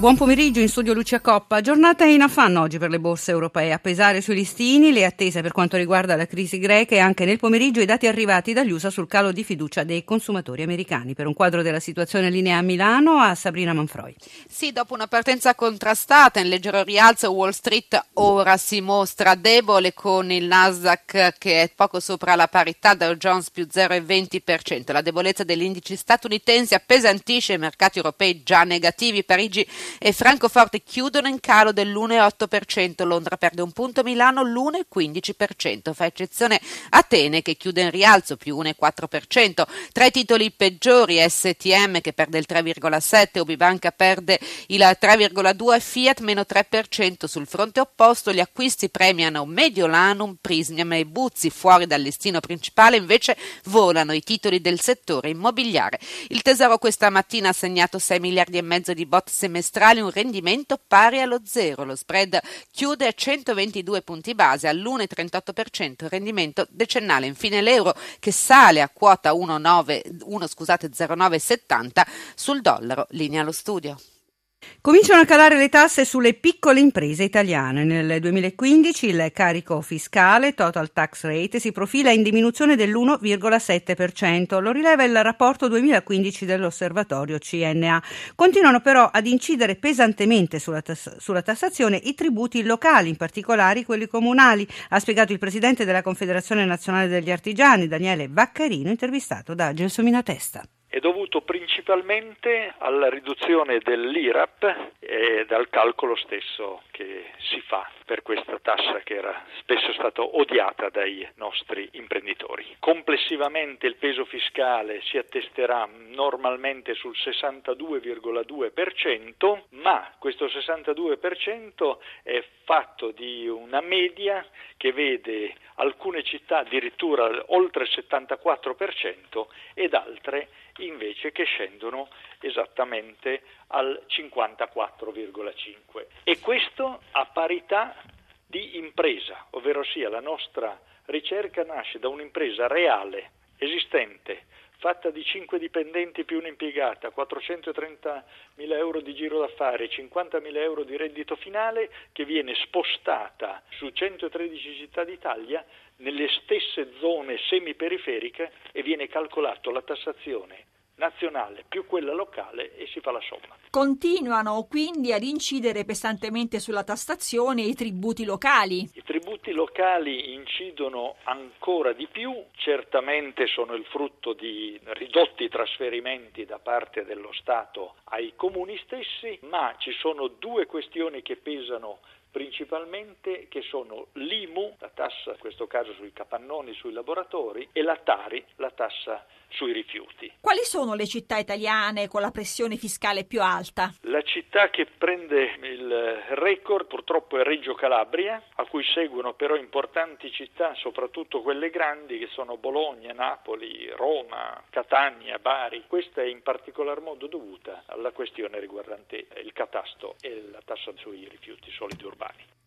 Buon pomeriggio in studio Lucia Coppa. Giornata in affanno oggi per le borse europee. A pesare sui listini le attese per quanto riguarda la crisi greca e anche nel pomeriggio i dati arrivati dagli USA sul calo di fiducia dei consumatori americani. Per un quadro della situazione linea a Milano a Sabrina Manfroi. Sì, dopo una partenza contrastata in leggero rialzo Wall Street ora si mostra debole con il Nasdaq che è poco sopra la parità, Dow Jones più 0,20%. La debolezza degli indici statunitensi appesantisce i mercati europei già negativi. Parigi e Francoforte chiudono in calo dell'1,8%, Londra perde un punto, Milano l'1,15%, fa eccezione Atene che chiude in rialzo più 1,4%. Tra i titoli peggiori STM che perde il 3,7%, Ubibanca perde il 3,2%, Fiat meno 3%. Sul fronte opposto gli acquisti premiano Mediolanum, Prismium e Buzzi, fuori dal listino principale invece volano i titoli del settore immobiliare. Il Tesoro questa mattina ha segnato 6 miliardi e mezzo di bot semestrali trimestrali un rendimento pari allo zero. Lo spread chiude a 122 punti base all'1,38%, rendimento decennale. Infine l'euro che sale a quota 1,0970 sul dollaro, linea allo studio. Cominciano a calare le tasse sulle piccole imprese italiane. Nel 2015 il carico fiscale, total tax rate, si profila in diminuzione dell'1,7%. Lo rileva il rapporto 2015 dell'osservatorio CNA. Continuano però ad incidere pesantemente sulla, tass- sulla tassazione i tributi locali, in particolare quelli comunali, ha spiegato il presidente della Confederazione Nazionale degli Artigiani, Daniele Vaccarino, intervistato da Gelsomina Testa dovuto principalmente alla riduzione dell'IRAP e dal calcolo stesso che si fa per questa tassa che era spesso stata odiata dai nostri imprenditori. Complessivamente il peso fiscale si attesterà normalmente sul 62,2%, ma questo 62% è fatto di una media che vede alcune città addirittura oltre il 74% ed altre invece che scendono esattamente al 54,5 e questo a parità di impresa, ovvero sia la nostra ricerca nasce da un'impresa reale, esistente, fatta di 5 dipendenti più un'impiegata, 430 mila euro di giro d'affari, 50 mila euro di reddito finale, che viene spostata su 113 città d'Italia nelle stesse zone semiperiferiche e viene calcolato la tassazione nazionale più quella locale e si fa la somma. Continuano quindi ad incidere pesantemente sulla tassazione i tributi locali. I tributi locali incidono ancora di più, certamente sono il frutto di ridotti trasferimenti da parte dello Stato ai comuni stessi, ma ci sono due questioni che pesano principalmente che sono l'IMU, la tassa in questo caso sui capannoni, sui laboratori, e la Tari, la tassa sui rifiuti. Quali sono le città italiane con la pressione fiscale più alta? La città che prende il record purtroppo è Reggio Calabria, a cui seguono però importanti città, soprattutto quelle grandi che sono Bologna, Napoli, Roma, Catania, Bari. Questa è in particolar modo dovuta alla questione riguardante il catasto e la tassa sui rifiuti solidi urbani. body.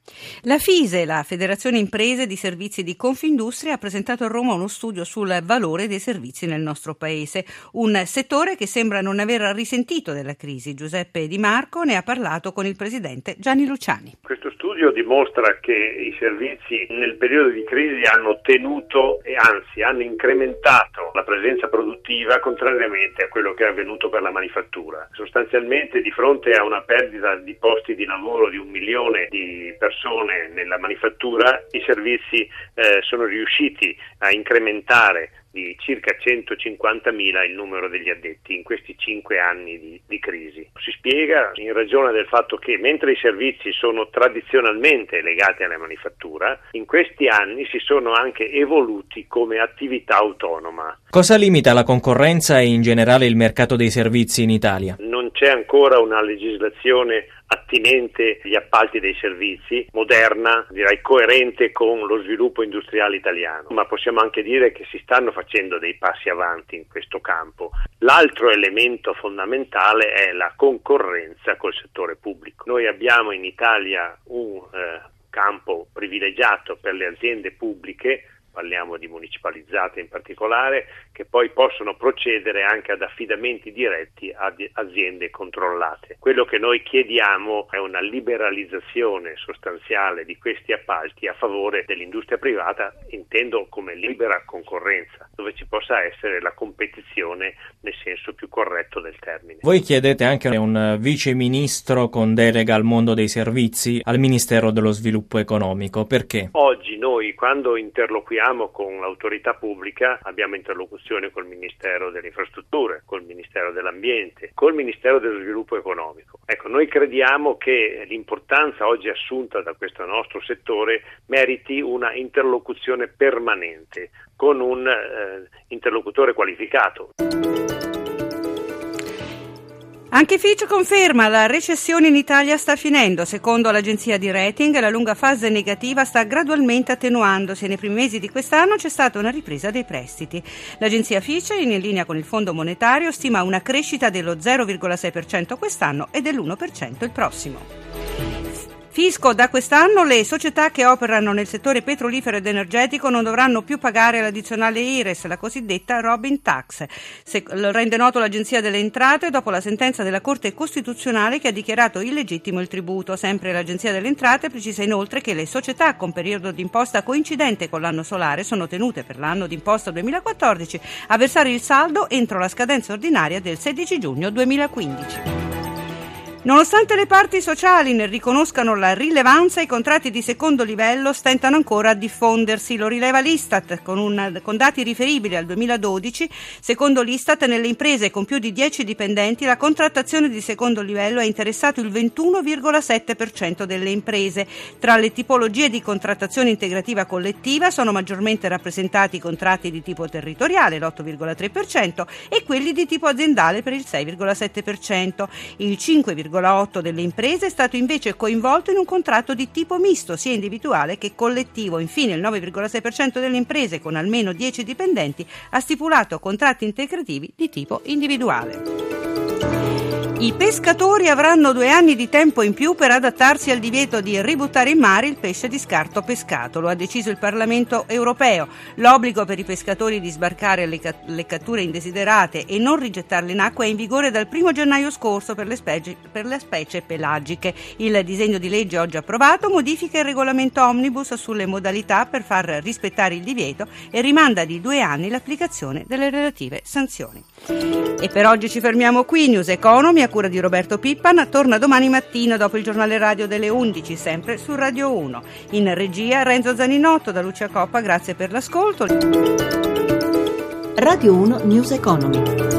La FISE, la Federazione Imprese di Servizi di Confindustria, ha presentato a Roma uno studio sul valore dei servizi nel nostro paese, un settore che sembra non aver risentito della crisi. Giuseppe Di Marco ne ha parlato con il presidente Gianni Luciani. Questo studio dimostra che i servizi nel periodo di crisi hanno tenuto e anzi hanno incrementato la presenza produttiva contrariamente a quello che è avvenuto per la manifattura. Sostanzialmente di fronte a una perdita di posti di lavoro di un milione di persone persone nella manifattura i servizi eh, sono riusciti a incrementare di circa 150.000 il numero degli addetti in questi cinque anni di, di, crisi. Si spiega in ragione del fatto che mentre i servizi sono tradizionalmente legati alla manifattura, in questi anni si sono anche evoluti come attività autonoma. Cosa limita la concorrenza e in generale il mercato dei servizi in Italia? Non c'è ancora una legislazione attinente agli appalti dei servizi, moderna, direi coerente con lo sviluppo industriale italiano, ma possiamo anche dire che si stanno facendo dei passi avanti in questo campo. L'altro elemento fondamentale è la concorrenza col settore pubblico. Noi abbiamo in Italia un eh, campo privilegiato per le aziende pubbliche parliamo di municipalizzate in particolare, che poi possono procedere anche ad affidamenti diretti ad aziende controllate. Quello che noi chiediamo è una liberalizzazione sostanziale di questi appalti a favore dell'industria privata, intendo come libera concorrenza, dove ci possa essere la competizione nel senso più corretto del termine. Voi chiedete anche un vice ministro con delega al mondo dei servizi al Ministero dello Sviluppo Economico, perché? Oggi noi quando interloquiamo con l'autorità pubblica abbiamo interlocuzione col Ministero delle Infrastrutture, col Ministero dell'Ambiente, col Ministero dello Sviluppo Economico. Ecco, noi crediamo che l'importanza oggi assunta da questo nostro settore meriti una interlocuzione permanente con un eh, interlocutore qualificato. Anche Fitch conferma la recessione in Italia sta finendo. Secondo l'agenzia di rating, la lunga fase negativa sta gradualmente attenuandosi nei primi mesi di quest'anno c'è stata una ripresa dei prestiti. L'agenzia Fitch, in linea con il Fondo Monetario, stima una crescita dello 0,6% quest'anno e dell'1% il prossimo. Fisco, da quest'anno le società che operano nel settore petrolifero ed energetico non dovranno più pagare l'addizionale IRES, la cosiddetta Robin Tax. Se, lo rende noto l'Agenzia delle Entrate dopo la sentenza della Corte Costituzionale che ha dichiarato illegittimo il tributo. Sempre l'Agenzia delle Entrate precisa inoltre che le società con periodo d'imposta coincidente con l'anno solare sono tenute per l'anno d'imposta 2014 a versare il saldo entro la scadenza ordinaria del 16 giugno 2015. Nonostante le parti sociali ne riconoscano la rilevanza, i contratti di secondo livello stentano ancora a diffondersi. Lo rileva l'Istat con, un, con, dati riferibili al 2012. Secondo l'Istat, nelle imprese con più di 10 dipendenti la contrattazione di secondo livello ha interessato il 21,7% delle imprese. Tra le tipologie di contrattazione integrativa collettiva sono maggiormente rappresentati i contratti di tipo territoriale, l'8,3%, e quelli di tipo aziendale per il 6,7%. Il 5, 0,8 delle imprese è stato invece coinvolto in un contratto di tipo misto, sia individuale che collettivo. Infine il 9,6% delle imprese con almeno 10 dipendenti ha stipulato contratti integrativi di tipo individuale. I pescatori avranno due anni di tempo in più per adattarsi al divieto di ributtare in mare il pesce di scarto pescato, lo ha deciso il Parlamento europeo. L'obbligo per i pescatori di sbarcare le, ca- le catture indesiderate e non rigettarle in acqua è in vigore dal 1 gennaio scorso per le, specie, per le specie pelagiche. Il disegno di legge oggi approvato modifica il regolamento omnibus sulle modalità per far rispettare il divieto e rimanda di due anni l'applicazione delle relative sanzioni. E per oggi ci fermiamo qui, News Economy cura di Roberto Pippan, torna domani mattina dopo il giornale radio delle 11, sempre su Radio 1. In regia Renzo Zaninotto da Lucia Coppa, grazie per l'ascolto. Radio 1 News Economy.